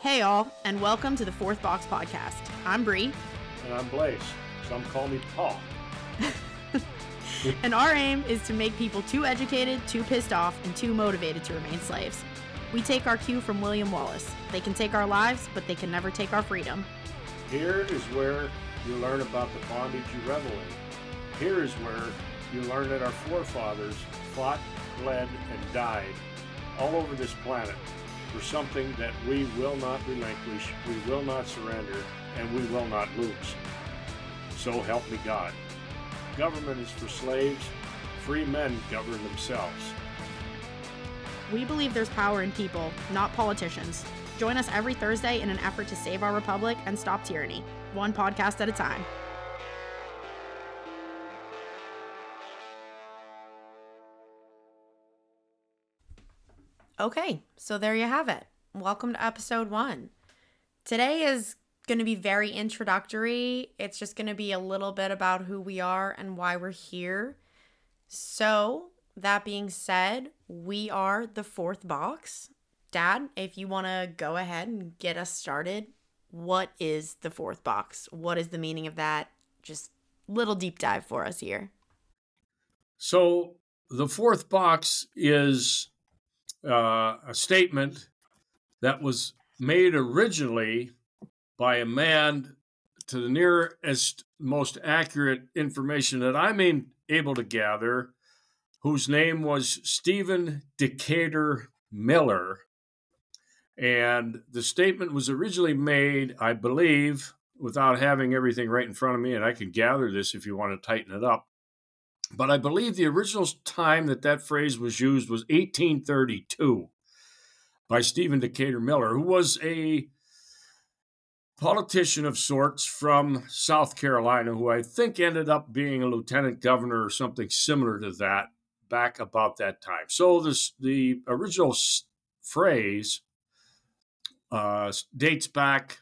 Hey, all, and welcome to the Fourth Box Podcast. I'm Bree, And I'm Blaze. Some call me Paul. and our aim is to make people too educated, too pissed off, and too motivated to remain slaves. We take our cue from William Wallace. They can take our lives, but they can never take our freedom. Here is where you learn about the bondage you revel in. Here is where you learn that our forefathers fought, bled, and died all over this planet for something that we will not relinquish, we will not surrender, and we will not lose. So help me God. Government is for slaves, free men govern themselves. We believe there's power in people, not politicians. Join us every Thursday in an effort to save our republic and stop tyranny, one podcast at a time. Okay, so there you have it. Welcome to episode one. Today is going to be very introductory. It's just going to be a little bit about who we are and why we're here. So, that being said, we are the fourth box. Dad, if you want to go ahead and get us started, what is the fourth box? What is the meaning of that? Just little deep dive for us here. So, the fourth box is uh, a statement that was made originally by a man to the nearest most accurate information that I'm able to gather, whose name was Stephen Decatur Miller. And the statement was originally made, I believe, without having everything right in front of me, and I can gather this if you want to tighten it up. But I believe the original time that that phrase was used was 1832 by Stephen Decatur Miller, who was a politician of sorts from South Carolina, who I think ended up being a lieutenant governor or something similar to that back about that time. So this the original phrase uh, dates back,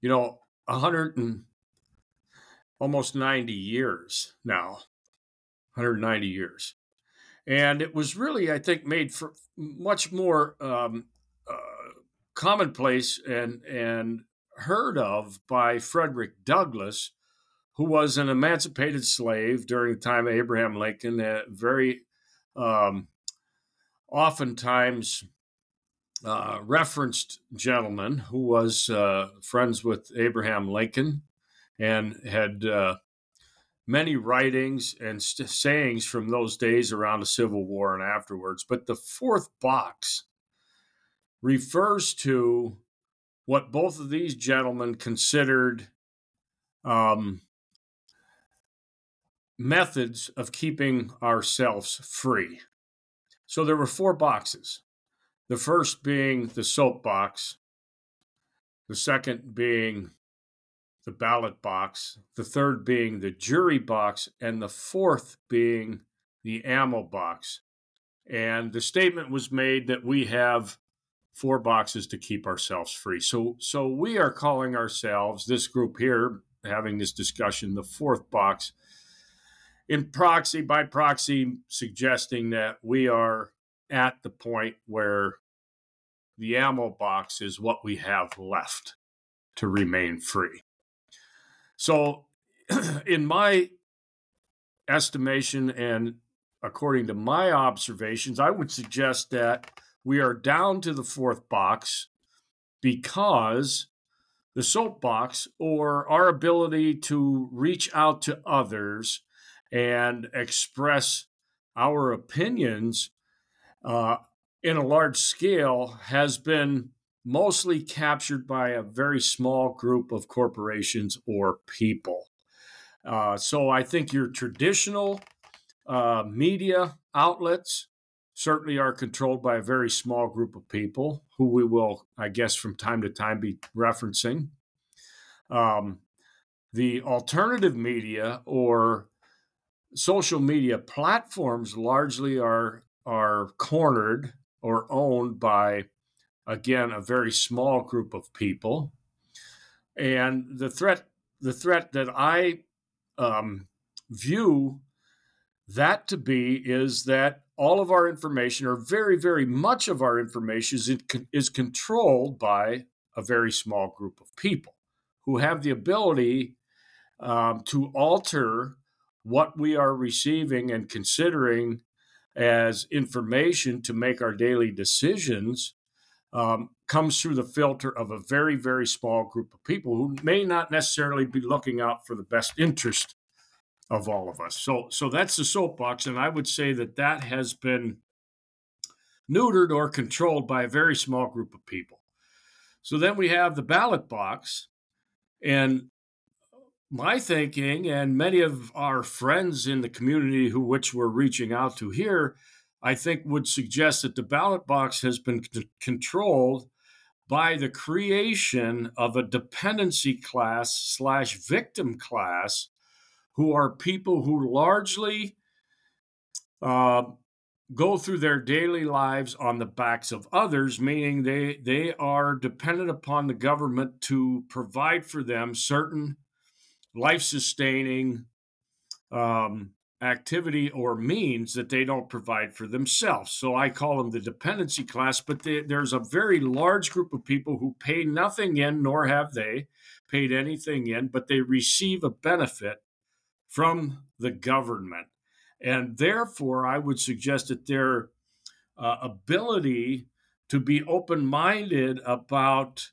you know, a hundred and almost ninety years now, 190 years, and it was really, I think, made for much more um, uh, commonplace and and heard of by Frederick Douglass, who was an emancipated slave during the time of Abraham Lincoln, a very um, oftentimes uh, referenced gentleman who was uh, friends with Abraham Lincoln and had uh, many writings and st- sayings from those days around the Civil War and afterwards. But the fourth box refers to what both of these gentlemen considered um, methods of keeping ourselves free. So there were four boxes. The first being the soap box, the second being the ballot box, the third being the jury box, and the fourth being the ammo box. And the statement was made that we have four boxes to keep ourselves free. So so we are calling ourselves this group here having this discussion the fourth box in proxy by proxy suggesting that we are at the point where the ammo box is what we have left to remain free. So, in my estimation and according to my observations, I would suggest that we are down to the fourth box because the soapbox or our ability to reach out to others and express our opinions uh, in a large scale has been mostly captured by a very small group of corporations or people. Uh, so I think your traditional uh, media outlets certainly are controlled by a very small group of people who we will, I guess, from time to time be referencing. Um, the alternative media or social media platforms largely are are cornered or owned by again a very small group of people. And the threat the threat that i um, view that to be is that all of our information, or very, very much of our information, is, is controlled by a very small group of people who have the ability um, to alter what we are receiving and considering as information to make our daily decisions um, comes through the filter of a very, very small group of people who may not necessarily be looking out for the best interest of all of us. So, so that's the soapbox, and I would say that that has been neutered or controlled by a very small group of people. So then we have the ballot box, and my thinking, and many of our friends in the community who which we're reaching out to here, I think would suggest that the ballot box has been c- controlled by the creation of a dependency class slash victim class who are people who largely uh, go through their daily lives on the backs of others, meaning they, they are dependent upon the government to provide for them certain life sustaining um, activity or means that they don't provide for themselves. So I call them the dependency class, but they, there's a very large group of people who pay nothing in, nor have they paid anything in, but they receive a benefit from the government. And therefore, I would suggest that their uh, ability to be open minded about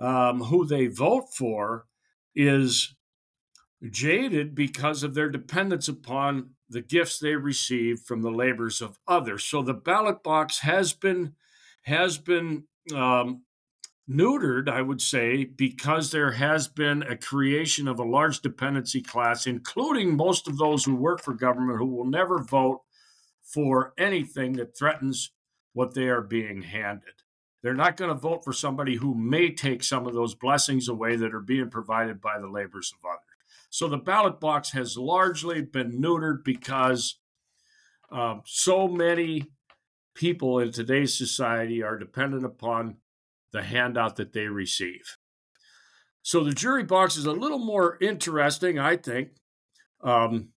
um, who they vote for is jaded because of their dependence upon the gifts they receive from the labors of others. So the ballot box has been has been um, neutered, I would say, because there has been a creation of a large dependency class, including most of those who work for government who will never vote for anything that threatens what they are being handed. They're not going to vote for somebody who may take some of those blessings away that are being provided by the labors of others. So the ballot box has largely been neutered because um, so many people in today's society are dependent upon the handout that they receive. So the jury box is a little more interesting, I think. Um,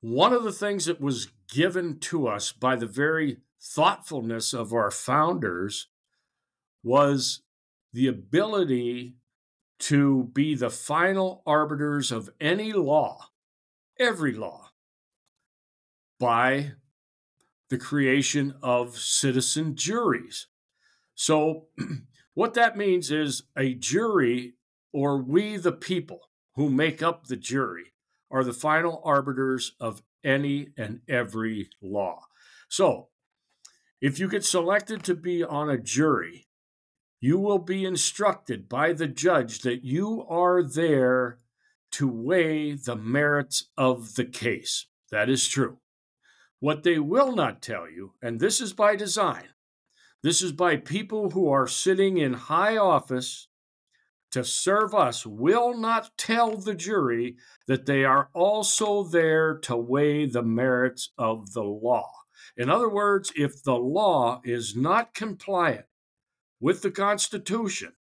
one of the things that was given to us by the very thoughtfulness of our founders was the ability to be the final arbiters of any law, every law, by the creation of citizen juries. So, what that means is a jury, or we the people who make up the jury, are the final arbiters of any and every law. So, if you get selected to be on a jury, you will be instructed by the judge that you are there to weigh the merits of the case. That is true. What they will not tell you, and this is by design, this is by people who are sitting in high office to serve us, will not tell the jury that they are also there to weigh the merits of the law. In other words, if the law is not compliant with the Constitution,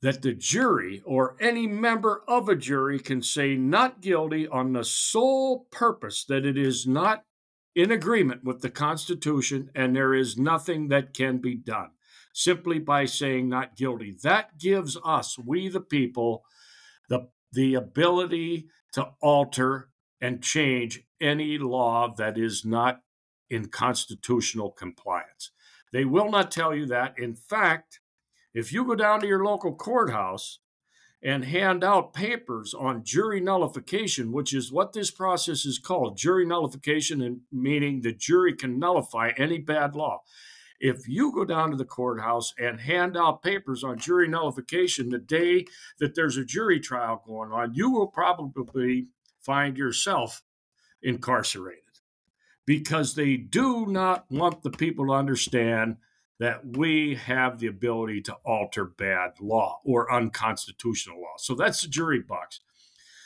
that the jury or any member of a jury can say not guilty on the sole purpose that it is not in agreement with the Constitution, and there is nothing that can be done simply by saying not guilty. That gives us, we the people, the, the ability to alter and change any law that is not in constitutional compliance. They will not tell you that. In fact, if you go down to your local courthouse and hand out papers on jury nullification, which is what this process is called jury nullification, and meaning the jury can nullify any bad law. If you go down to the courthouse and hand out papers on jury nullification the day that there's a jury trial going on, you will probably find yourself incarcerated because they do not want the people to understand that we have the ability to alter bad law or unconstitutional law. So that's the jury box.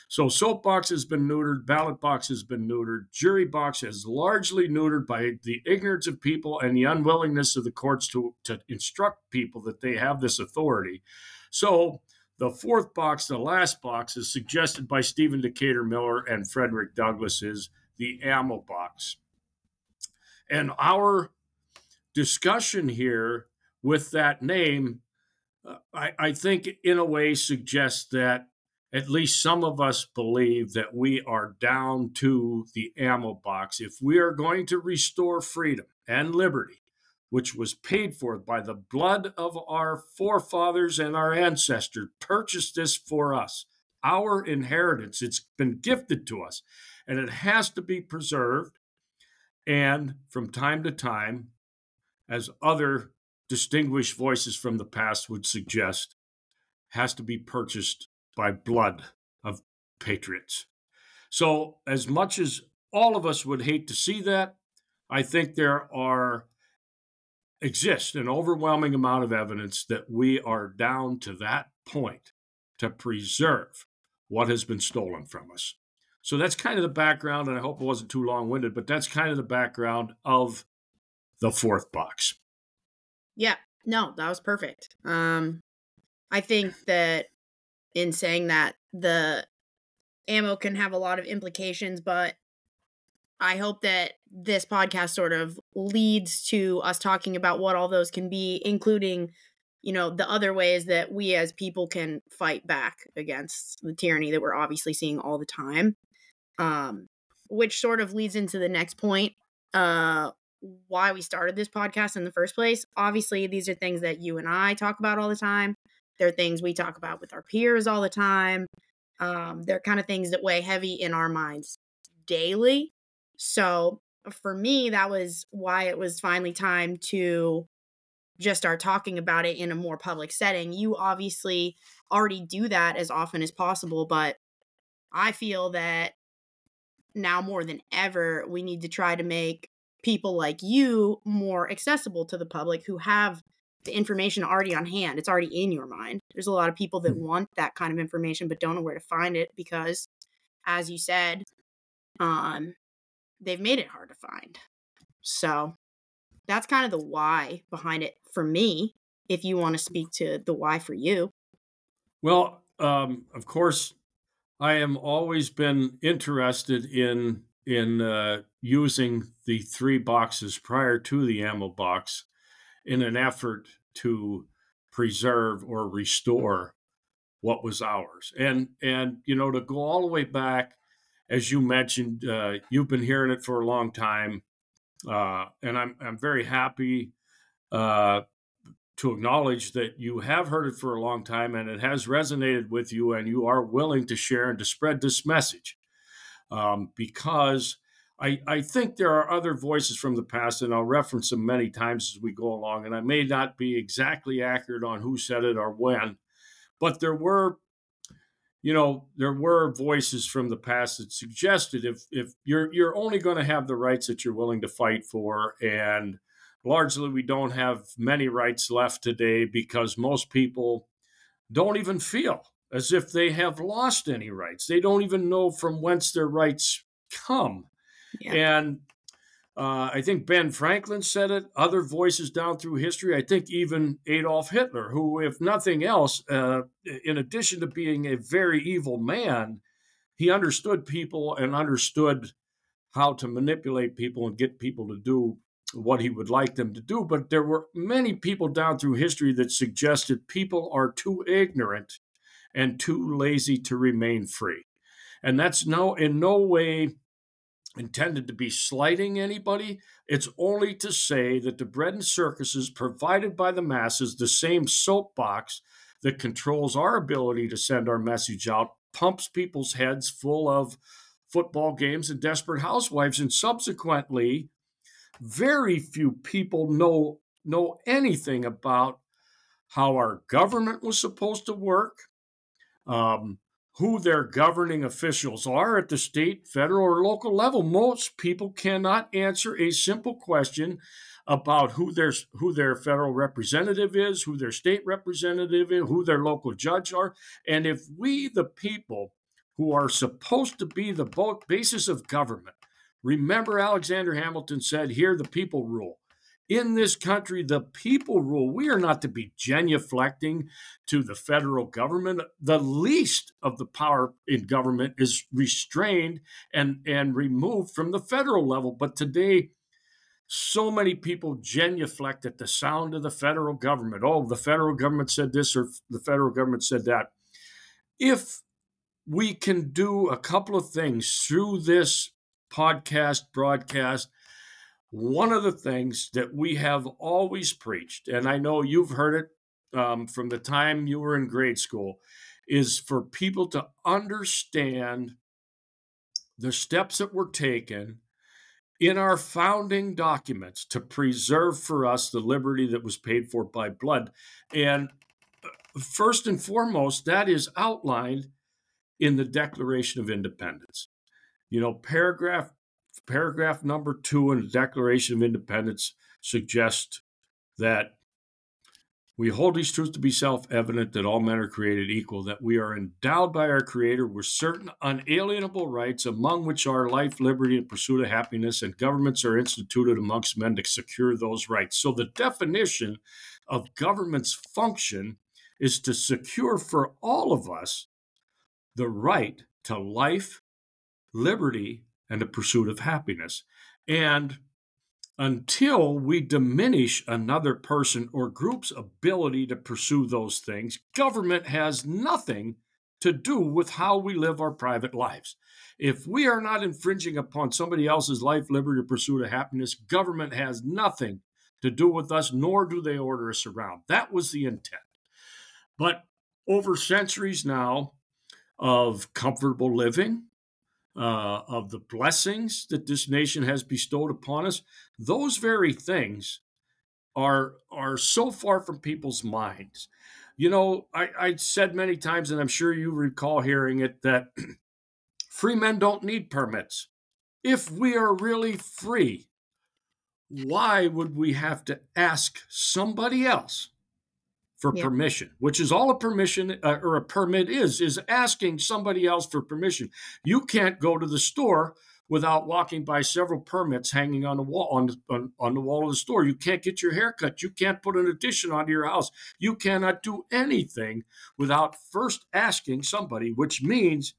So soapbox has been neutered, ballot box has been neutered, jury box is largely neutered by the ignorance of people and the unwillingness of the courts to, to instruct people that they have this authority. So The fourth box, the last box, is suggested by Stephen Decatur Miller and Frederick Douglass, is the ammo box. And our discussion here with that name, uh, I, I think, in a way, suggests that at least some of us believe that we are down to the ammo box. If we are going to restore freedom and liberty, which was paid for by the blood of our forefathers and our ancestors, purchased this for us, our inheritance. It's been gifted to us, and it has to be preserved. And from time to time, as other distinguished voices from the past would suggest, has to be purchased by blood of patriots. So, as much as all of us would hate to see that, I think there are exists an overwhelming amount of evidence that we are down to that point to preserve what has been stolen from us. So that's kind of the background, and I hope it wasn't too long winded, but that's kind of the background of the fourth box. Yeah, no, that was perfect. Um, I think that in saying that the ammo can have a lot of implications, but I hope that this podcast sort of leads to us talking about what all those can be, including, you know, the other ways that we as people can fight back against the tyranny that we're obviously seeing all the time. Um, which sort of leads into the next point, uh, why we started this podcast in the first place. Obviously, these are things that you and I talk about all the time. They're things we talk about with our peers all the time. Um, they're kind of things that weigh heavy in our minds daily. So for me, that was why it was finally time to just start talking about it in a more public setting. You obviously already do that as often as possible, but I feel that now more than ever, we need to try to make people like you more accessible to the public who have the information already on hand. It's already in your mind. There's a lot of people that mm. want that kind of information but don't know where to find it because, as you said, um, they've made it hard to find. So that's kind of the why behind it for me. If you want to speak to the why for you. Well, um, of course, I am always been interested in in uh, using the three boxes prior to the ammo box in an effort to preserve or restore what was ours. And and you know to go all the way back as you mentioned, uh, you've been hearing it for a long time, uh, and I'm I'm very happy uh, to acknowledge that you have heard it for a long time and it has resonated with you, and you are willing to share and to spread this message um, because. I, I think there are other voices from the past, and I'll reference them many times as we go along. And I may not be exactly accurate on who said it or when, but there were you know, there were voices from the past that suggested if if you're you're only going to have the rights that you're willing to fight for, and largely we don't have many rights left today because most people don't even feel as if they have lost any rights. They don't even know from whence their rights come. Yeah. And uh, I think Ben Franklin said it, other voices down through history. I think even Adolf Hitler, who, if nothing else, uh, in addition to being a very evil man, he understood people and understood how to manipulate people and get people to do what he would like them to do. But there were many people down through history that suggested people are too ignorant and too lazy to remain free. And that's no in no way intended to be slighting anybody. It's only to say that the bread and circuses provided by the masses, the same soapbox that controls our ability to send our message out, pumps people's heads full of football games and desperate housewives, and subsequently, very few people know know anything about how our government was supposed to work. Um, who their governing officials are at the state, federal, or local level. Most people cannot answer a simple question about who their who their federal representative is, who their state representative is, who their local judge are, and if we, the people, who are supposed to be the basis of government, remember Alexander Hamilton said, "Here the people rule." in this country, the people rule. We are not to be genuflecting to the federal government. The least of the power in government is restrained and, and removed from the federal level. But today, so many people genuflect at the sound of the federal government. Oh, the federal government said this or the federal government said that. If we can do a couple of things through this podcast broadcast one of the things that we have always preached, and I know you've heard it um, from the time you were in grade school, is for people to understand the steps that were taken in our founding documents to preserve for us the liberty that was paid for by blood. And uh, first and foremost, that is outlined in the Declaration of Independence. You know, paragraph paragraph number two in the Declaration of Independence suggests that we hold these truths to be self evident that all men are created equal, that we are endowed by our Creator with certain unalienable rights, among which are life, liberty, and pursuit of happiness, and governments are instituted amongst men to secure those rights. So, the definition of government's function is to secure for all of us the right to life, liberty, and the pursuit of happiness. And until we diminish another person or group's ability to pursue those things, government has nothing to do with how we live our private lives. If we are not infringing upon somebody else's life, liberty, or pursuit of happiness, government has nothing to do with us, nor do they order us around. That was the intent. But over centuries now of comfortable living, uh, of the blessings that this nation has bestowed upon us, those very things are are so far from people's minds. You know, I, I said many times, and I'm sure you recall hearing it, that free men don't need permits. If we are really free, why would we have to ask somebody else for yeah. permission, which is all a permission uh, or a permit is, is asking somebody else for permission. You can't go to the store without walking by several permits hanging on the wall on, on, on the wall of the store. You can't get your hair cut. You can't put an addition onto your house. You cannot do anything without first asking somebody, which means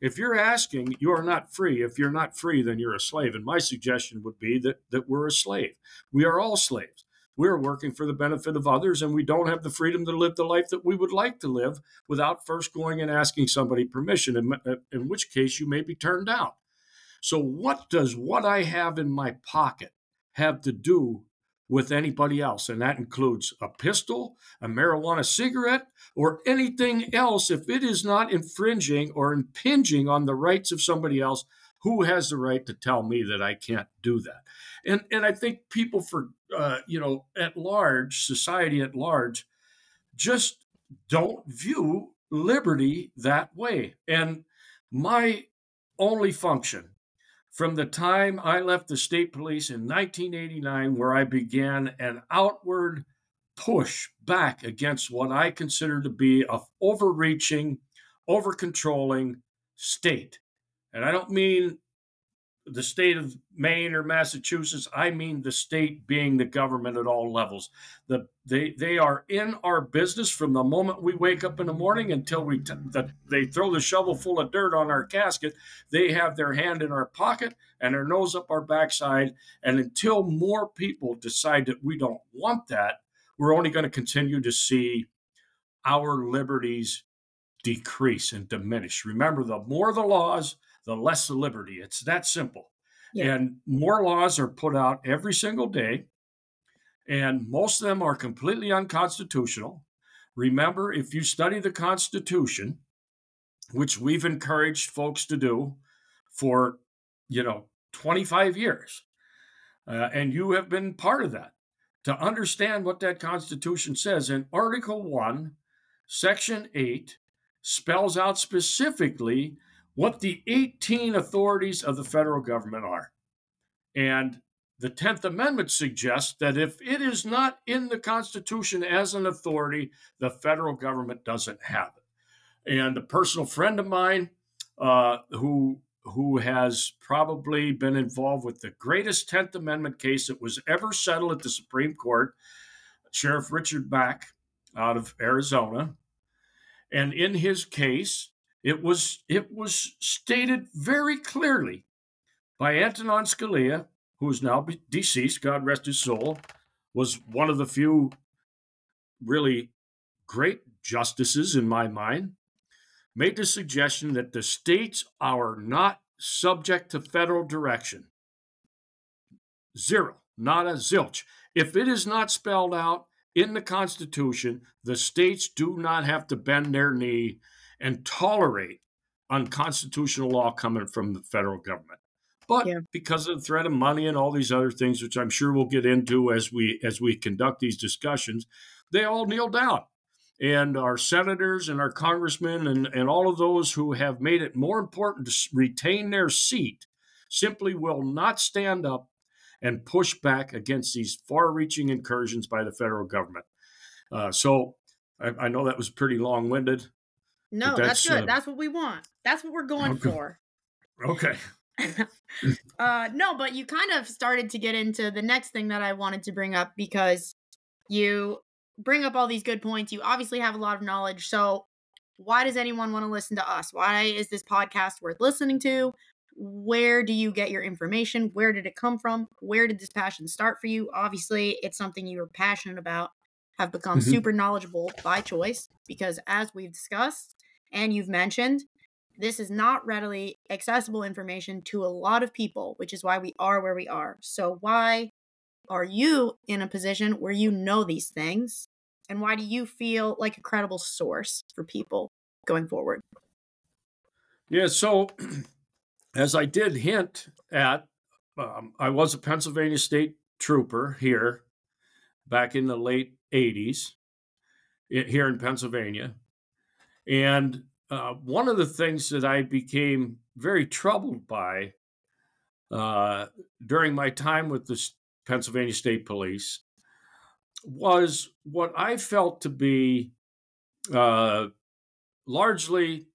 if you're asking, you are not free. If you're not free, then you're a slave. And my suggestion would be that that we're a slave. We are all slaves. We're working for the benefit of others, and we don't have the freedom to live the life that we would like to live without first going and asking somebody permission, in, uh, in which case you may be turned down. So, what does what I have in my pocket have to do with anybody else? And that includes a pistol, a marijuana cigarette, or anything else. If it is not infringing or impinging on the rights of somebody else, who has the right to tell me that I can't do that? And and I think people for uh, you know at large, society at large, just don't view liberty that way. And my only function from the time I left the state police in 1989, where I began an outward push back against what I consider to be a overreaching, over controlling state. And I don't mean the state of Maine or Massachusetts. I mean the state being the government at all levels. The, they they are in our business from the moment we wake up in the morning until we t- the, they throw the shovel full of dirt on our casket. They have their hand in our pocket and their nose up our backside. And until more people decide that we don't want that, we're only going to continue to see our liberties decrease and diminish. Remember, the more the laws, the less the liberty. It's that simple. Yeah. And more laws are put out every single day, and most of them are completely unconstitutional. Remember, if you study the Constitution, which we've encouraged folks to do for, you know, 25 years, uh, and you have been part of that, to understand what that Constitution says in Article 1, Section 8, spells out specifically what the 18 authorities of the federal government are. And the 10th Amendment suggests that if it is not in the Constitution as an authority, the federal government doesn't have it. And a personal friend of mine uh, who who has probably been involved with the greatest 10th Amendment case that was ever settled at the Supreme Court, Sheriff Richard Mack out of Arizona. And in his case, it was it was stated very clearly by Antonin Scalia, who is now deceased, God rest his soul, was one of the few really great justices in my mind, made the suggestion that the states are not subject to federal direction. Zero, not a zilch. If it is not spelled out in the Constitution, the states do not have to bend their knee and tolerate unconstitutional law coming from the federal government. But yeah. because of the threat of money and all these other things, which I'm sure we'll get into as we as we conduct these discussions, they all kneel down. And our senators and our congressmen and, and all of those who have made it more important to retain their seat simply will not stand up and push back against these far reaching incursions by the federal government. Uh, so I, I, know that was pretty long winded. No, that's, that's, good. Uh, that's what we want. That's what we're going okay. for. Okay. uh, no, but you kind of started to get into the next thing that I wanted to bring up because you bring up all these good points. You obviously have a lot of knowledge. So, why does anyone want to listen to us? Why is this podcast worth listening to? Where do you get your information? Where did it come from? Where did this passion start for you? Obviously, it's something you are passionate about, have become mm-hmm. super knowledgeable by choice, because as we've discussed and you've mentioned, this is not readily accessible information to a lot of people, which is why we are where we are. So, why are you in a position where you know these things? And why do you feel like a credible source for people going forward? Yeah, so as I did hint at, um, I was a Pennsylvania State Trooper here back in the late 80s here in Pennsylvania. And uh, one of the things that I became very troubled by uh, during my time with the Pennsylvania State Police, was what I felt to be uh, largely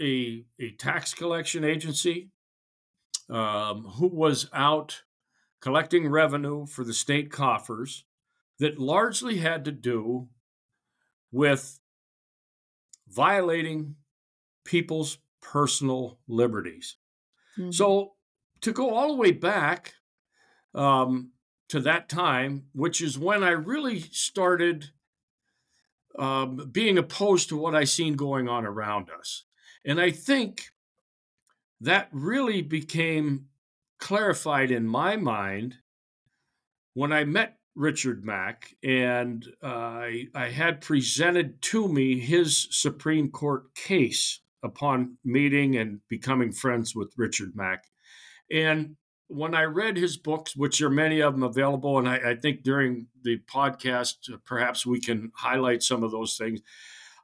a, a tax collection agency um, who was out collecting revenue for the state coffers that largely had to do with violating people's personal liberties. Mm-hmm. So, to go all the way back, um, to that time, which is when I really started um, being opposed to what I seen going on around us. And I think that really became clarified in my mind when I met Richard Mack and uh, I, I had presented to me his Supreme Court case upon meeting and becoming friends with Richard Mack. And when I read his books, which are many of them available, and I, I think during the podcast, uh, perhaps we can highlight some of those things.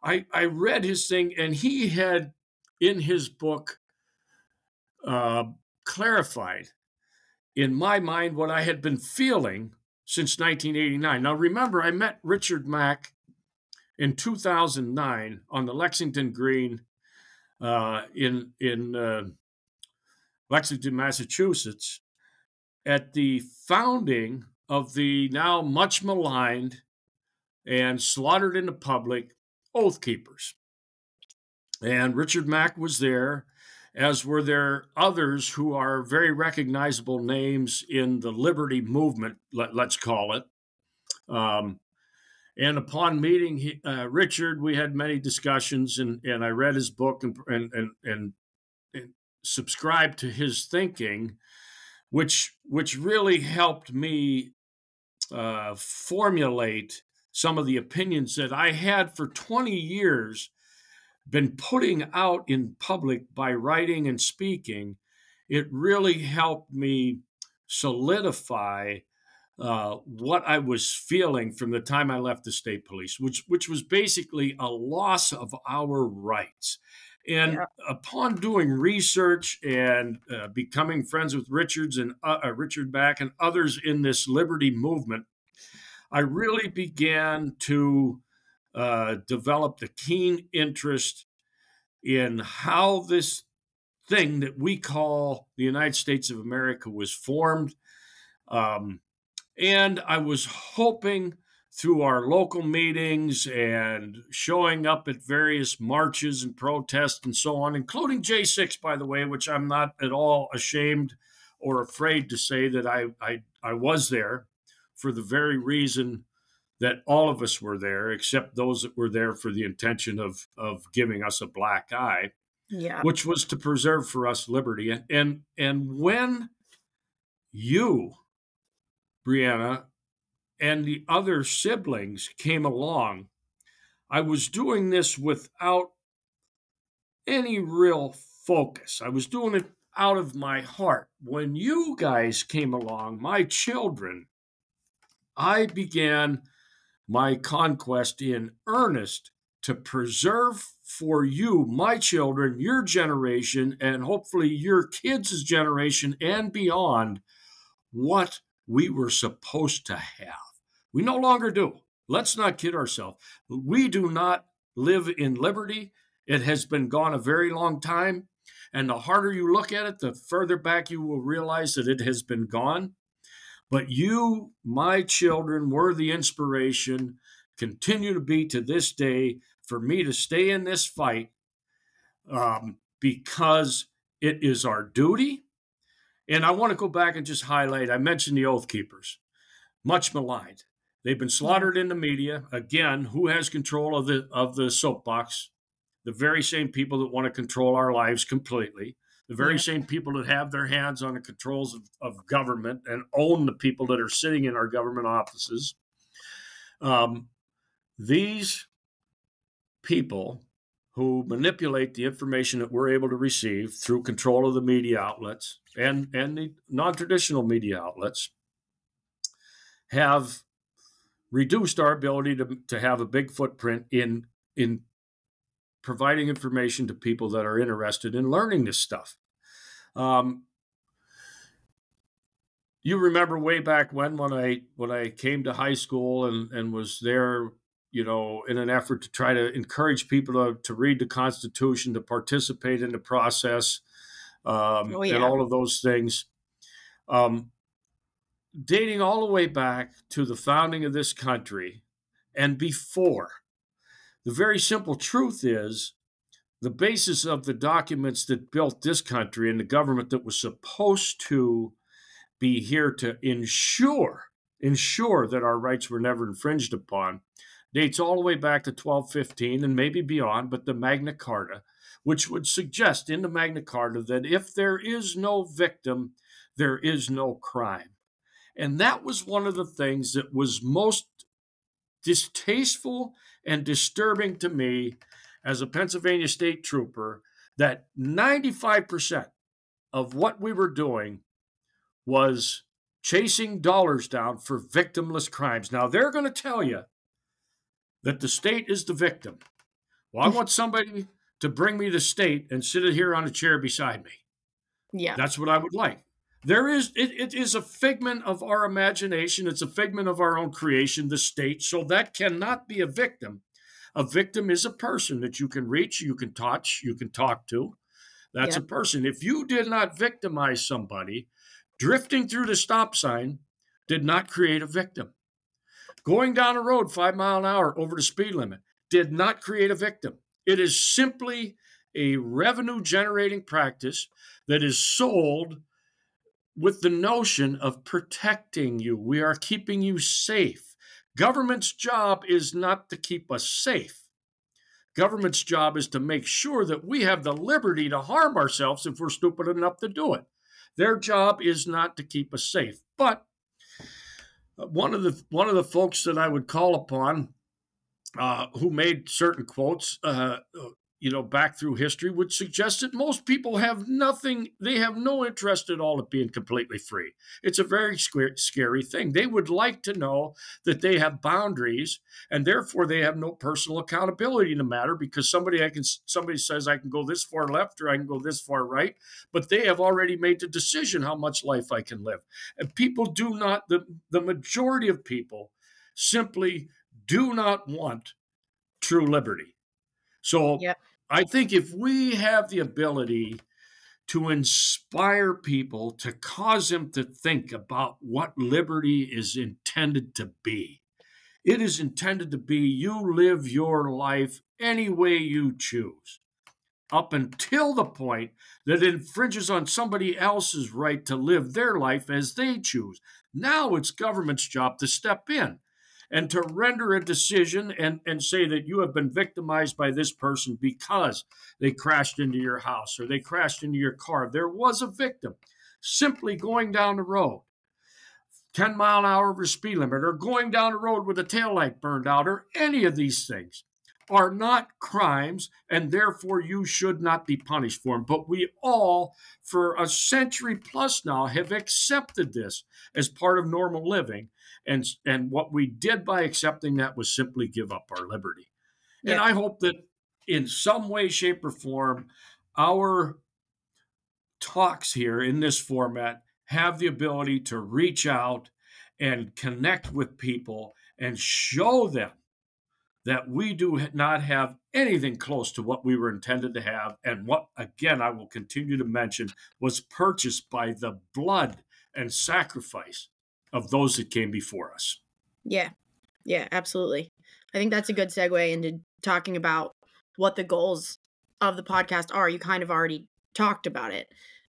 I, I read his thing, and he had in his book uh, clarified in my mind what I had been feeling since 1989. Now, remember, I met Richard Mack in 2009 on the Lexington Green uh, in in uh, Lexington, Massachusetts, at the founding of the now much maligned and slaughtered in the public Oath Keepers. And Richard Mack was there, as were there others who are very recognizable names in the liberty movement, let, us call it. Um, and upon meeting uh, Richard, we had many discussions, and, and I read his book and, and, and, and subscribe to his thinking, which which really helped me uh, formulate some of the opinions that I had for 20 years been putting out in public by writing and speaking. It really helped me solidify uh, what I was feeling from the time I left the state police, which which was basically a loss of our rights. And yeah. upon doing research and uh, becoming friends with Richards and uh, uh, Richard Mack and others in this liberty movement, I really began to uh, develop the keen interest in how this thing that we call the United States of America was formed. Um, and I was hoping through our local meetings and showing up at various marches and protests and so on, including J6, by the way, which I'm not at all ashamed or afraid to say that I, I, I was there for the very reason that all of us were there, except those that were there for the intention of, of giving us a black eye, yeah. which was to preserve for us liberty. And, and, and when you, Brianna, and the other siblings came along, I was doing this without any real focus. I was doing it out of my heart. When you guys came along, my children, I began my conquest in earnest to preserve for you, my children, your generation, and hopefully your kids' generation and beyond, what we were supposed to have. We no longer do. Let's not kid ourselves. We do not live in liberty. It has been gone a very long time. And the harder you look at it, the further back you will realize that it has been gone. But you, my children, were the inspiration, continue to be to this day for me to stay in this fight um, because it is our duty. And I want to go back and just highlight I mentioned the Oath Keepers, much maligned. They've been slaughtered in the media. Again, who has control of the of the soapbox? The very same people that want to control our lives completely. The very yeah. same people that have their hands on the controls of, of government and own the people that are sitting in our government offices. Um, these people who manipulate the information that we're able to receive through control of the media outlets and, and the non traditional media outlets have reduced our ability to, to have a big footprint in in providing information to people that are interested in learning this stuff. Um, you remember way back when when I when I came to high school and and was there, you know, in an effort to try to encourage people to to read the Constitution, to participate in the process, um, oh, yeah. and all of those things. Um, dating all the way back to the founding of this country and before. The very simple truth is the basis of the documents that built this country and the government that was supposed to be here to ensure ensure that our rights were never infringed upon dates all the way back to 1215 and maybe beyond but the magna carta which would suggest in the magna carta that if there is no victim there is no crime. And that was one of the things that was most distasteful and disturbing to me as a Pennsylvania state trooper that 95% of what we were doing was chasing dollars down for victimless crimes. Now, they're going to tell you that the state is the victim. Well, I want somebody to bring me the state and sit here on a chair beside me. Yeah. That's what I would like. There is it, it is a figment of our imagination. It's a figment of our own creation, the state. So that cannot be a victim. A victim is a person that you can reach, you can touch, you can talk to. That's yep. a person. If you did not victimize somebody, drifting through the stop sign did not create a victim. Going down a road five mile an hour over the speed limit did not create a victim. It is simply a revenue generating practice that is sold with the notion of protecting you. We are keeping you safe. Government's job is not to keep us safe. Government's job is to make sure that we have the liberty to harm ourselves if we're stupid enough to do it. Their job is not to keep us safe. But uh, one of the one of the folks that I would call upon, uh, who made certain quotes, uh, you know, back through history would suggest that most people have nothing, they have no interest at all in being completely free. It's a very scary thing. They would like to know that they have boundaries and therefore they have no personal accountability in the matter because somebody I can somebody says I can go this far left or I can go this far right, but they have already made the decision how much life I can live. And people do not the, the majority of people simply do not want true liberty. So yep. I think if we have the ability to inspire people, to cause them to think about what liberty is intended to be. It is intended to be you live your life any way you choose, up until the point that it infringes on somebody else's right to live their life as they choose. Now it's government's job to step in and to render a decision and, and say that you have been victimized by this person because they crashed into your house or they crashed into your car. There was a victim simply going down the road. 10 mile an hour over speed limit or going down the road with a tail light burned out or any of these things are not crimes and therefore you should not be punished for them. But we all, for a century plus now, have accepted this as part of normal living. And, and what we did by accepting that was simply give up our liberty. Yeah. And I hope that in some way, shape, or form, our talks here in this format have the ability to reach out and connect with people and show them that we do not have anything close to what we were intended to have. And what, again, I will continue to mention, was purchased by the blood and sacrifice of those that came before us. Yeah. Yeah, absolutely. I think that's a good segue into talking about what the goals of the podcast are. You kind of already talked about it.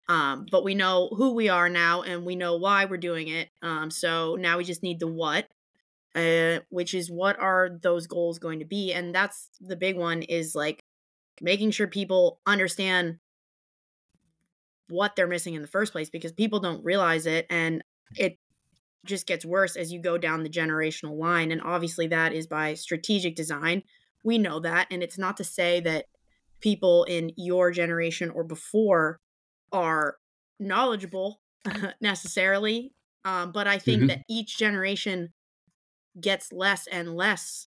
Um, but we know who we are now and we know why we're doing it. Um, so now we just need the what, uh, which is what are those goals going to be? And that's the big one is like making sure people understand what they're missing in the first place because people don't realize it. And it just gets worse as you go down the generational line. And obviously, that is by strategic design. We know that. And it's not to say that people in your generation or before are knowledgeable necessarily. Um, but I think mm-hmm. that each generation gets less and less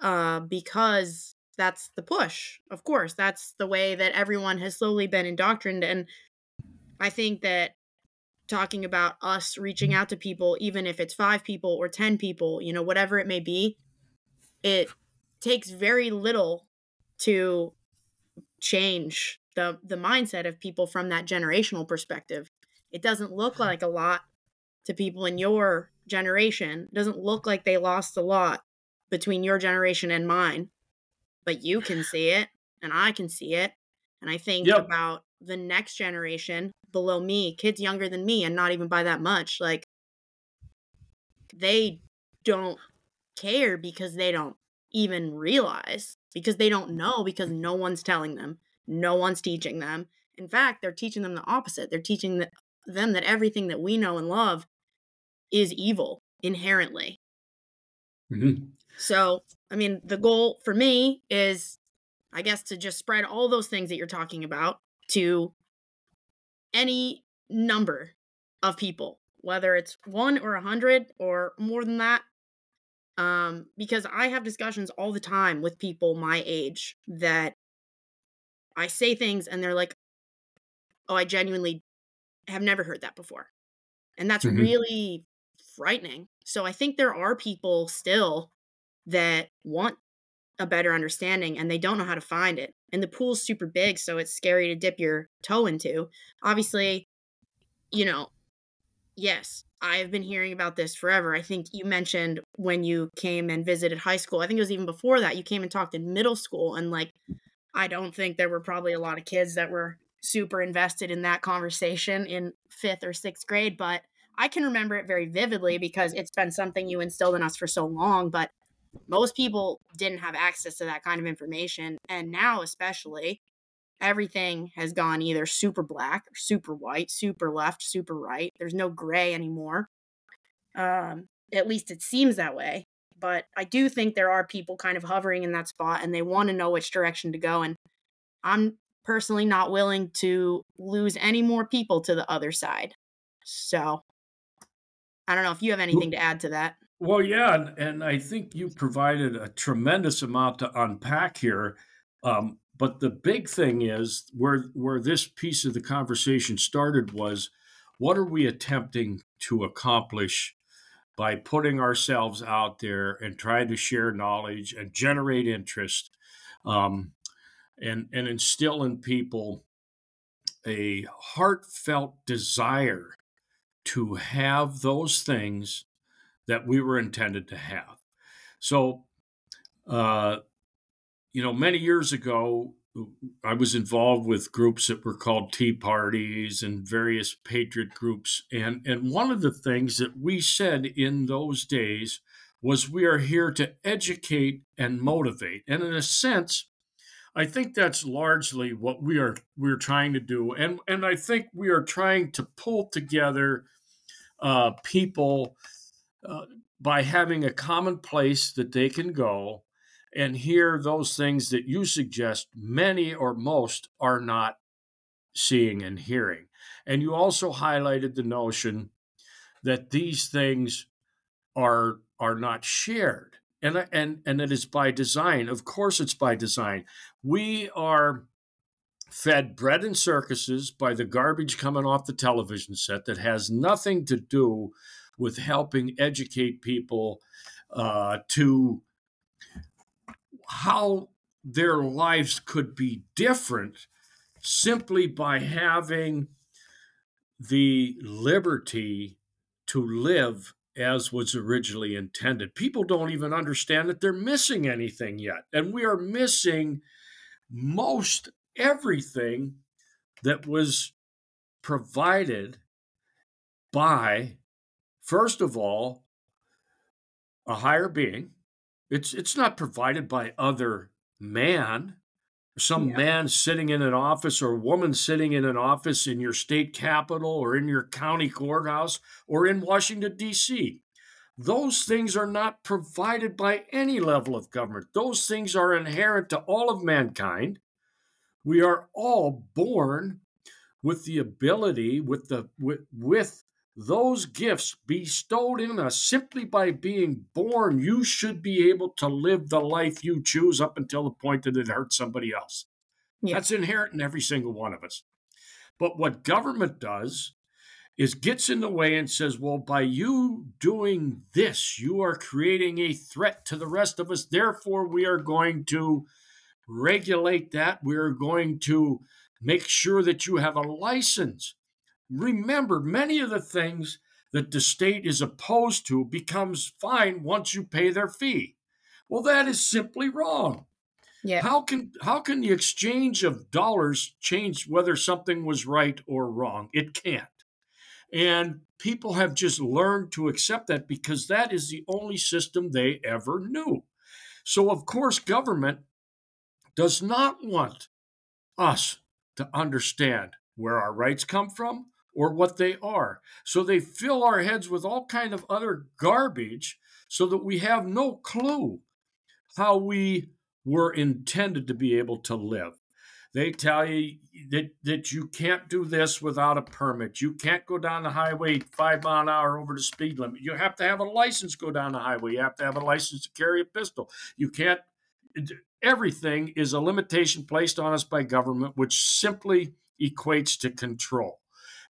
uh, because that's the push. Of course, that's the way that everyone has slowly been indoctrined. And I think that talking about us reaching out to people, even if it's five people or 10 people, you know, whatever it may be, it takes very little to change the the mindset of people from that generational perspective. It doesn't look like a lot to people in your generation. It doesn't look like they lost a lot between your generation and mine, but you can see it and I can see it. And I think yep. about the next generation below me, kids younger than me, and not even by that much, like they don't care because they don't even realize, because they don't know, because no one's telling them, no one's teaching them. In fact, they're teaching them the opposite. They're teaching them that everything that we know and love is evil inherently. Mm-hmm. So, I mean, the goal for me is, I guess, to just spread all those things that you're talking about to any number of people, whether it's one or a hundred or more than that. Um, because I have discussions all the time with people my age that I say things and they're like, oh, I genuinely have never heard that before. And that's mm-hmm. really frightening. So I think there are people still that want a better understanding and they don't know how to find it. And the pool's super big, so it's scary to dip your toe into. Obviously, you know, yes, I've been hearing about this forever. I think you mentioned when you came and visited high school. I think it was even before that. You came and talked in middle school and like I don't think there were probably a lot of kids that were super invested in that conversation in 5th or 6th grade, but I can remember it very vividly because it's been something you instilled in us for so long, but most people didn't have access to that kind of information. And now, especially, everything has gone either super black or super white, super left, super right. There's no gray anymore. Um, at least it seems that way. But I do think there are people kind of hovering in that spot and they want to know which direction to go. And I'm personally not willing to lose any more people to the other side. So I don't know if you have anything to add to that. Well, yeah, and, and I think you provided a tremendous amount to unpack here. Um, but the big thing is where where this piece of the conversation started was what are we attempting to accomplish by putting ourselves out there and trying to share knowledge and generate interest um, and and instill in people a heartfelt desire to have those things that we were intended to have. So, uh, you know, many years ago, I was involved with groups that were called Tea Parties and various patriot groups. And, and one of the things that we said in those days was we are here to educate and motivate. And in a sense, I think that's largely what we are we're trying to do. And, and I think we are trying to pull together uh, people uh, by having a common place that they can go and hear those things that you suggest many or most are not seeing and hearing. And you also highlighted the notion that these things are are not shared. And and and it is by design. Of course it's by design. We are fed bread and circuses by the garbage coming off the television set that has nothing to do with helping educate people uh, to how their lives could be different simply by having the liberty to live as was originally intended. People don't even understand that they're missing anything yet. And we are missing most everything that was provided by, first of all, a higher being it's it's not provided by other man. Some yeah. man sitting in an office or woman sitting in an office in your state capital or in your county courthouse or in Washington, D.C. Those things are not provided by any level of government. Those things are inherent to all of mankind. We are all born with the ability, with the with, with those gifts bestowed in us simply by being born, you should be able to live the life you choose up until the point that it hurts somebody else. Yeah. That's inherent in every single one of us. But what government does is gets in the way and says, well, by you doing this, you are creating a threat to the rest of us. Therefore, we are going to regulate that. We're going to make sure that you have a license remember many of the things that the state is opposed to becomes fine once you pay their fee. Well, that is simply wrong. Yeah. How can how can the exchange of dollars change whether something was right or wrong? It can't. And people have just learned to accept that because that is the only system they ever knew. So of course government does not want us to understand where our rights come from, or what they are. So they fill our heads with all kind of other garbage so that we have no clue how we were intended to be able to live. They tell you that, that you can't do this without a permit. You can't go down the highway five mile an hour over the speed limit. You have to have a license go down the highway. You have to have a license to carry a pistol. You can't. Everything is a limitation placed on us by government, which simply equates to control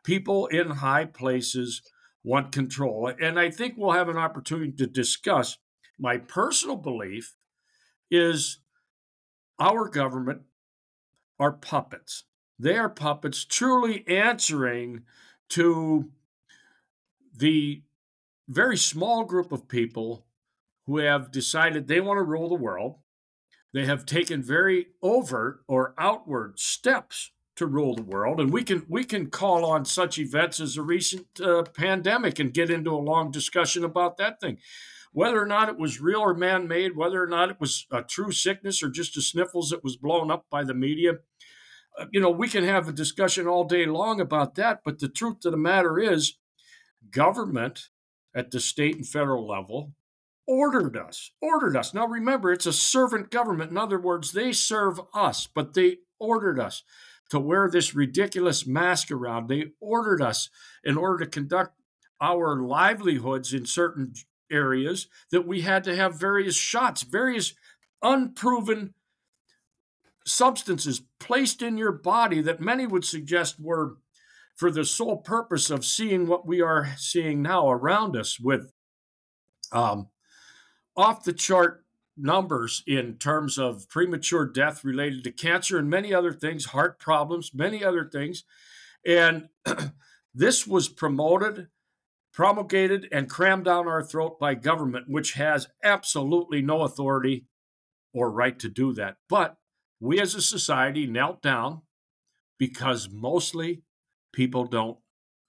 people in high places want control. And I think we'll have an opportunity to discuss. My personal belief is our government are puppets. They are puppets truly answering to the very small group of people who have decided they want to rule the world. They have taken very overt or outward steps to rule the world, and we can we can call on such events as a recent uh, pandemic and get into a long discussion about that thing, whether or not it was real or man-made, whether or not it was a true sickness or just a sniffles that was blown up by the media. Uh, you know, we can have a discussion all day long about that, but the truth of the matter is, government at the state and federal level ordered us ordered us. Now remember it's a servant government. In other words they serve us but they ordered us to wear this ridiculous mask around. They ordered us in order to conduct our livelihoods in certain areas that we had to have various shots, various unproven substances placed in your body that many would suggest were for the sole purpose of seeing what we are seeing now around us with um, off the chart numbers in terms of premature death related to cancer and many other things, heart problems, many other things. And this was promoted, promulgated, and crammed down our throat by government, which has absolutely no authority or right to do that. But we as a society knelt down because mostly people don't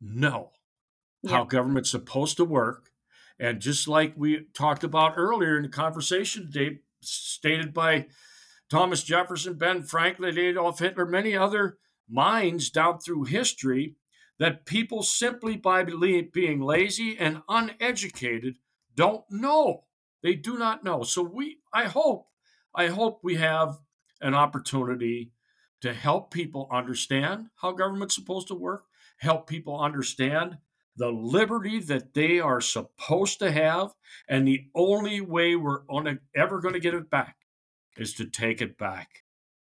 know yeah. how government's supposed to work. And just like we talked about earlier in the conversation today, stated by Thomas Jefferson, Ben Franklin, Adolf Hitler, many other minds down through history, that people simply by being lazy and uneducated don't know. They do not know. So we, I hope, I hope we have an opportunity to help people understand how government's supposed to work, help people understand the liberty that they are supposed to have. And the only way we're ever going to get it back is to take it back.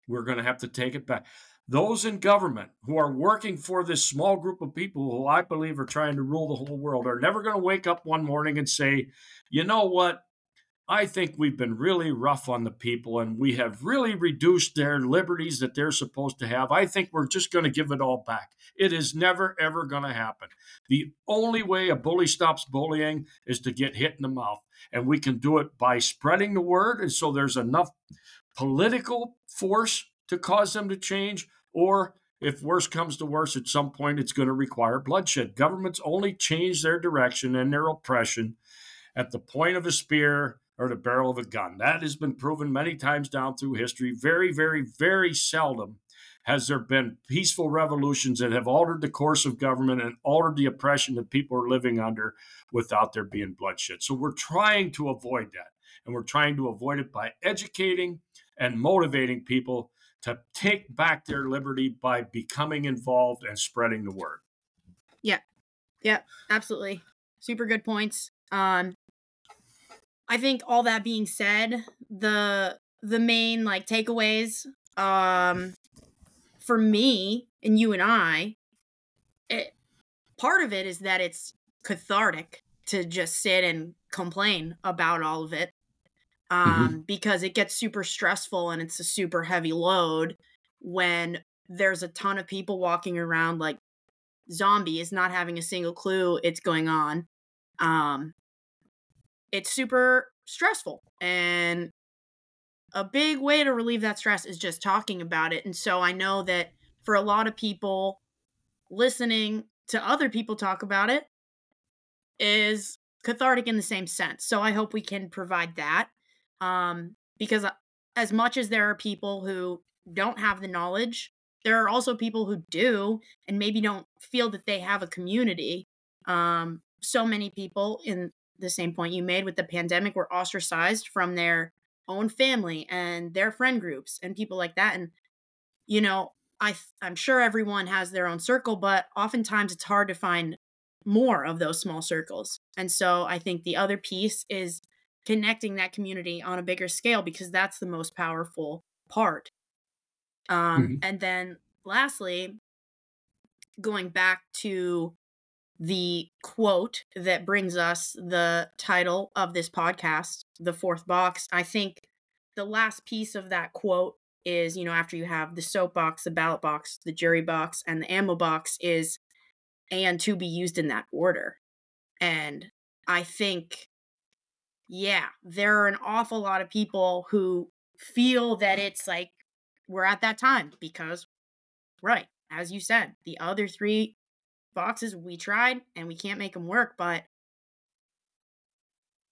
We're going to have to take it back. Those in government who are working for this small group of people who I believe are trying to rule the whole world are never going to wake up one morning and say, you know what? I think we've been really rough on the people and we have really reduced their liberties that they're supposed to have. I think we're just going to give it all back. It is never, ever going to happen. The only way a bully stops bullying is to get hit in the mouth. And we can do it by spreading the word. And so there's enough political force to cause them to change. Or if worse comes to worse, at some point it's going to require bloodshed. Governments only change their direction and their oppression at the point of a spear or the barrel of a gun. That has been proven many times down through history. Very, very, very seldom has there been peaceful revolutions that have altered the course of government and altered the oppression that people are living under without there being bloodshed. So we're trying to avoid that. And we're trying to avoid it by educating and motivating people to take back their liberty by becoming involved and spreading the word. Yeah. Yeah, absolutely. Super good points. Um, I think all that being said, the the main like takeaways um for me and you and I it part of it is that it's cathartic to just sit and complain about all of it mm-hmm. um mm-hmm. because it gets super stressful and it's a super heavy load when there's a ton of people walking around like zombies not having a single clue it's going on um it's super stressful. And a big way to relieve that stress is just talking about it. And so I know that for a lot of people, listening to other people talk about it is cathartic in the same sense. So I hope we can provide that. Um, because uh, as much as there are people who don't have the knowledge, there are also people who do and maybe don't feel that they have a community. Um, so many people in the same point you made with the pandemic were ostracized from their own family and their friend groups and people like that and you know i i'm sure everyone has their own circle but oftentimes it's hard to find more of those small circles and so i think the other piece is connecting that community on a bigger scale because that's the most powerful part um mm-hmm. and then lastly going back to the quote that brings us the title of this podcast, The Fourth Box. I think the last piece of that quote is, you know, after you have the soapbox, the ballot box, the jury box, and the ammo box, is and to be used in that order. And I think, yeah, there are an awful lot of people who feel that it's like we're at that time because, right, as you said, the other three boxes we tried and we can't make them work but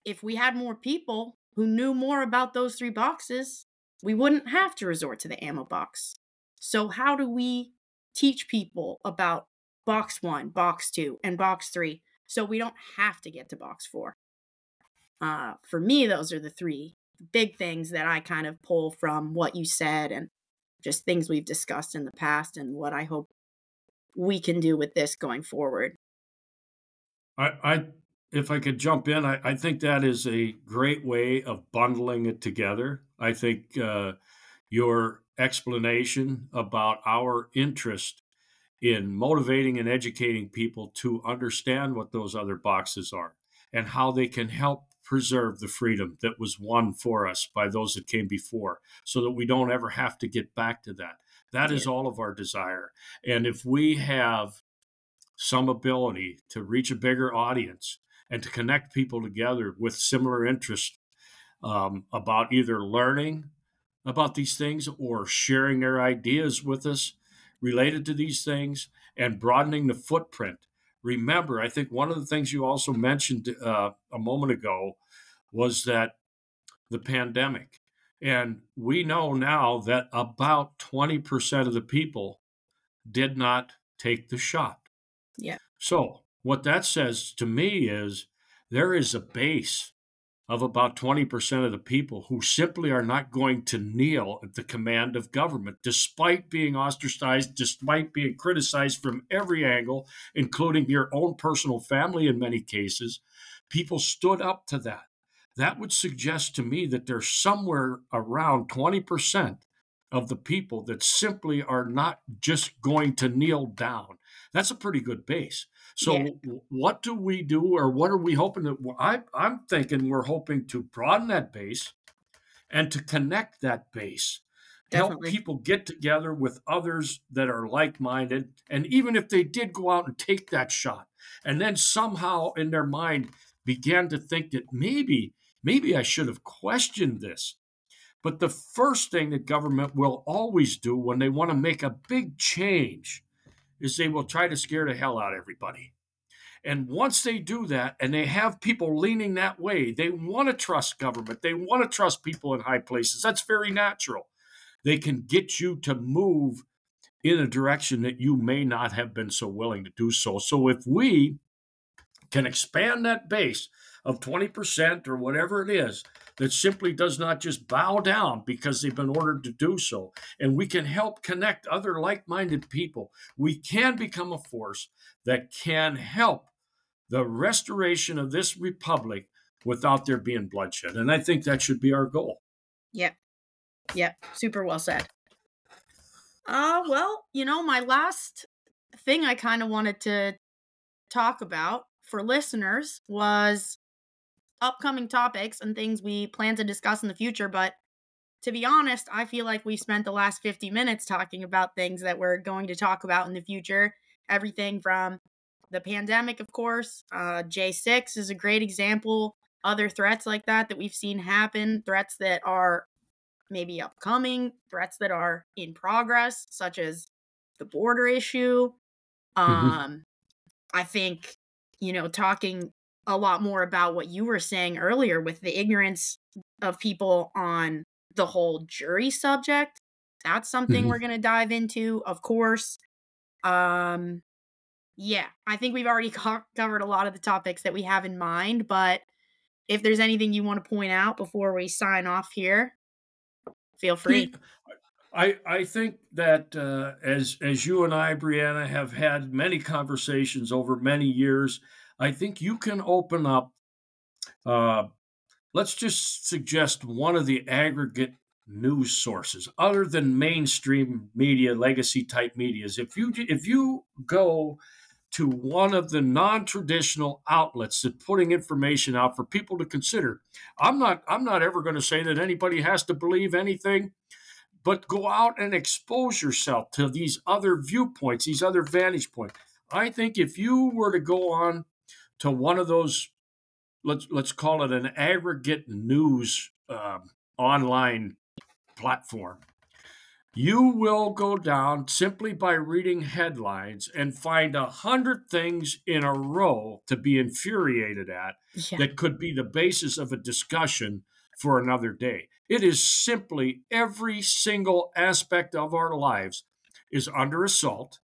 if we had more people who knew more about those three boxes we wouldn't have to resort to the ammo box. So how do we teach people about box 1 box 2 and box 3 so we don't have to get to box 4 uh, for me those are the three big things that i kind of pull from what you said and just things we've discussed in the past and what i hope we can do with this going forward. I, I if I could jump in, I, I, think that is a great way of bundling it together. I think uh, your explanation about our interest in motivating and educating people to understand what those other boxes are and how they can help preserve the freedom that was won for us by those that came before so that we don't ever have to get back to that. That yeah. is all of our desire. And if we have some ability to reach a bigger audience and to connect people together with similar interests um, about either learning about these things or sharing their ideas with us related to these things and broadening the footprint. Remember, I think one of the things you also mentioned uh, a moment ago was that the pandemic. And we know now that about 20% of the people did not take the shot. Yeah. So, what that says to me is there is a base of about 20% of the people who simply are not going to kneel at the command of government, despite being ostracized, despite being criticized from every angle, including your own personal family in many cases. People stood up to that. That would suggest to me that there's somewhere around 20% of the people that simply are not just going to kneel down. That's a pretty good base. So, yeah. what do we do, or what are we hoping to? I, I'm thinking we're hoping to broaden that base and to connect that base. Definitely. Help people get together with others that are like minded. And even if they did go out and take that shot, and then somehow in their mind began to think that maybe, maybe I should have questioned this. But the first thing that government will always do when they want to make a big change is they will try to scare the hell out of everybody. And once they do that and they have people leaning that way, they want to trust government. They want to trust people in high places. That's very natural. They can get you to move in a direction that you may not have been so willing to do so. So if we can expand that base of 20% or whatever it is that simply does not just bow down because they've been ordered to do so. And we can help connect other like minded people. We can become a force that can help the restoration of this republic without there being bloodshed. And I think that should be our goal. Yep. Yep. Super well said. Uh, well, you know, my last thing I kind of wanted to talk about for listeners was upcoming topics and things we plan to discuss in the future. But to be honest, I feel like we spent the last 50 minutes talking about things that we're going to talk about in the future. Everything from the pandemic, of course. Uh, J6 is a great example. Other threats like that that we've seen happen, threats that are maybe upcoming, threats that are in progress, such as the border issue. Mm-hmm. Um, I think, you know, talking a lot more about what you were saying earlier with the ignorance of people on the whole jury subject. That's something mm-hmm. we're going to dive into, of course. Um yeah, I think we've already co- covered a lot of the topics that we have in mind, but if there's anything you want to point out before we sign off here, feel free. I, I think that uh, as as you and I, Brianna, have had many conversations over many years, I think you can open up. Uh, let's just suggest one of the aggregate news sources other than mainstream media, legacy type medias. If you if you go to one of the non-traditional outlets that putting information out for people to consider, I'm not I'm not ever going to say that anybody has to believe anything but go out and expose yourself to these other viewpoints, these other vantage points. I think if you were to go on to one of those let's let's call it an aggregate news uh, online platform you will go down simply by reading headlines and find a hundred things in a row to be infuriated at yeah. that could be the basis of a discussion for another day. It is simply every single aspect of our lives is under assault.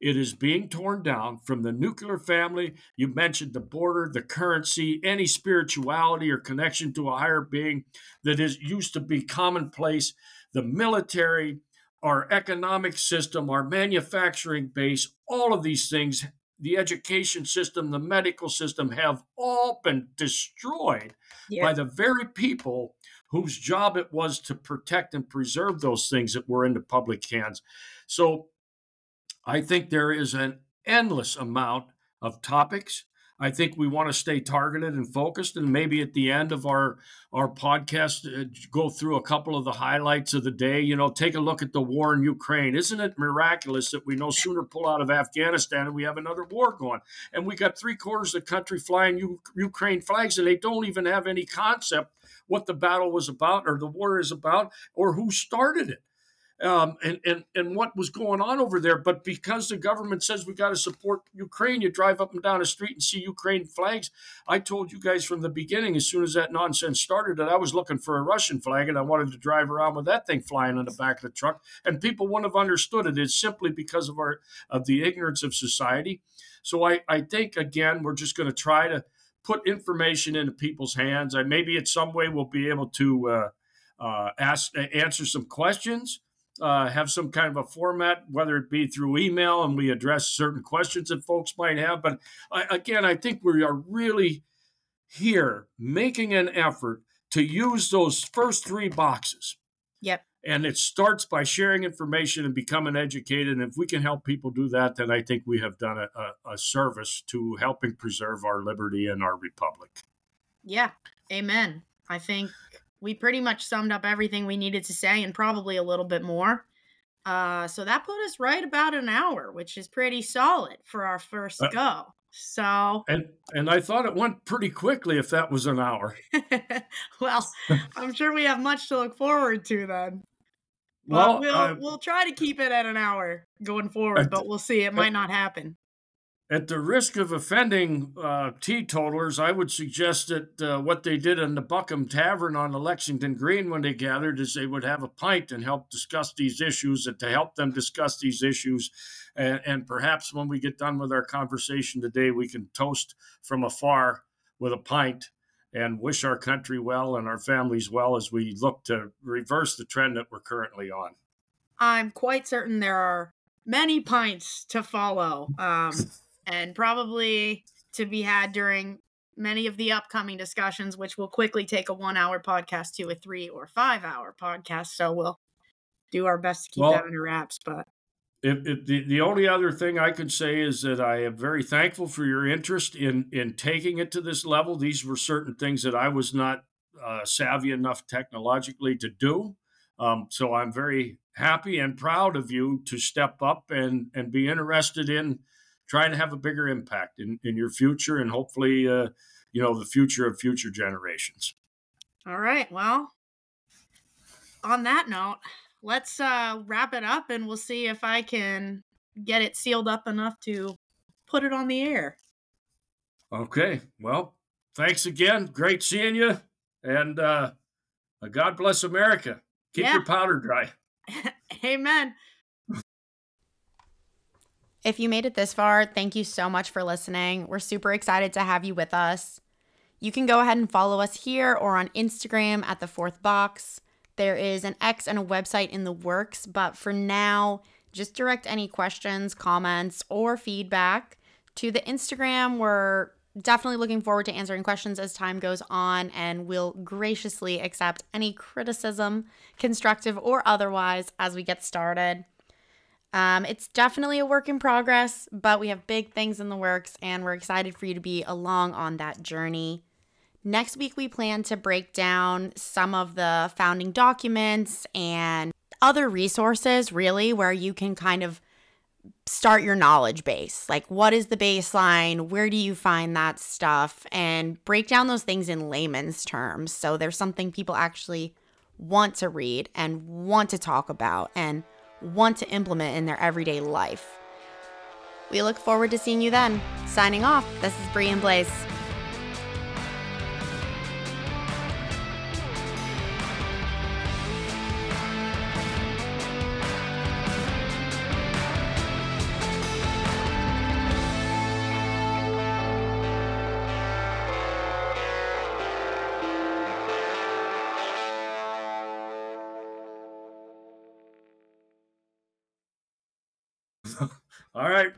It is being torn down from the nuclear family. You mentioned the border, the currency, any spirituality or connection to a higher being that is used to be commonplace, the military, our economic system, our manufacturing base, all of these things, the education system, the medical system have all been destroyed yeah. by the very people whose job it was to protect and preserve those things that were in the public hands. So I think there is an endless amount of topics. I think we want to stay targeted and focused, and maybe at the end of our our podcast, uh, go through a couple of the highlights of the day. You know, take a look at the war in Ukraine. Isn't it miraculous that we no sooner pull out of Afghanistan and we have another war going, and we got three quarters of the country flying U- Ukraine flags, and they don't even have any concept what the battle was about or the war is about or who started it um, and, and, and what was going on over there. But because the government says we got to support Ukraine, you drive up and down the street and see Ukraine flags. I told you guys from the beginning, as soon as that nonsense started, that I was looking for a Russian flag and I wanted to drive around with that thing flying on the back of the truck. And people wouldn't have understood it. It's simply because of our of the ignorance of society. So I, I think again, we're just going to try to put information into people's hands. I maybe in some way we'll be able to uh, uh, ask answer some questions uh, have some kind of a format, whether it be through email and we address certain questions that folks might have. But I, again, I think we are really here making an effort to use those first three boxes. Yep. And it starts by sharing information and becoming educated. And if we can help people do that, then I think we have done a, a, a service to helping preserve our liberty and our republic. Yeah. Amen. I think we pretty much summed up everything we needed to say and probably a little bit more. Uh, so that put us right about an hour, which is pretty solid for our first uh, go. So and and I thought it went pretty quickly if that was an hour. well, I'm sure we have much to look forward to then. But well, we'll uh, we'll try to keep it at an hour going forward, but we'll see. It might not happen. At the risk of offending uh, teetotalers, I would suggest that uh, what they did in the Buckman Tavern on the Lexington Green when they gathered is they would have a pint and help discuss these issues, and to help them discuss these issues. And, and perhaps when we get done with our conversation today, we can toast from afar with a pint and wish our country well and our families well as we look to reverse the trend that we're currently on. I'm quite certain there are many pints to follow. Um, and probably to be had during many of the upcoming discussions, which will quickly take a one hour podcast to a three or five hour podcast. So we'll do our best to keep well, that under wraps. But if, if the, the only other thing I could say is that I am very thankful for your interest in in taking it to this level. These were certain things that I was not uh, savvy enough technologically to do. Um, so I'm very happy and proud of you to step up and and be interested in trying to have a bigger impact in, in your future and hopefully, uh, you know, the future of future generations. All right. Well, on that note, let's uh, wrap it up and we'll see if I can get it sealed up enough to put it on the air. Okay. Well, thanks again. Great seeing you. And uh, God bless America. Keep yeah. your powder dry. Amen. If you made it this far, thank you so much for listening. We're super excited to have you with us. You can go ahead and follow us here or on Instagram at the fourth box. There is an X and a website in the works, but for now, just direct any questions, comments, or feedback to the Instagram. We're definitely looking forward to answering questions as time goes on, and we'll graciously accept any criticism, constructive or otherwise, as we get started. Um, it's definitely a work in progress, but we have big things in the works and we're excited for you to be along on that journey. Next week, we plan to break down some of the founding documents and other resources, really, where you can kind of start your knowledge base. Like, what is the baseline? Where do you find that stuff? And break down those things in layman's terms. So there's something people actually want to read and want to talk about. And want to implement in their everyday life. We look forward to seeing you then. Signing off, this is Bree and Blaze. All right.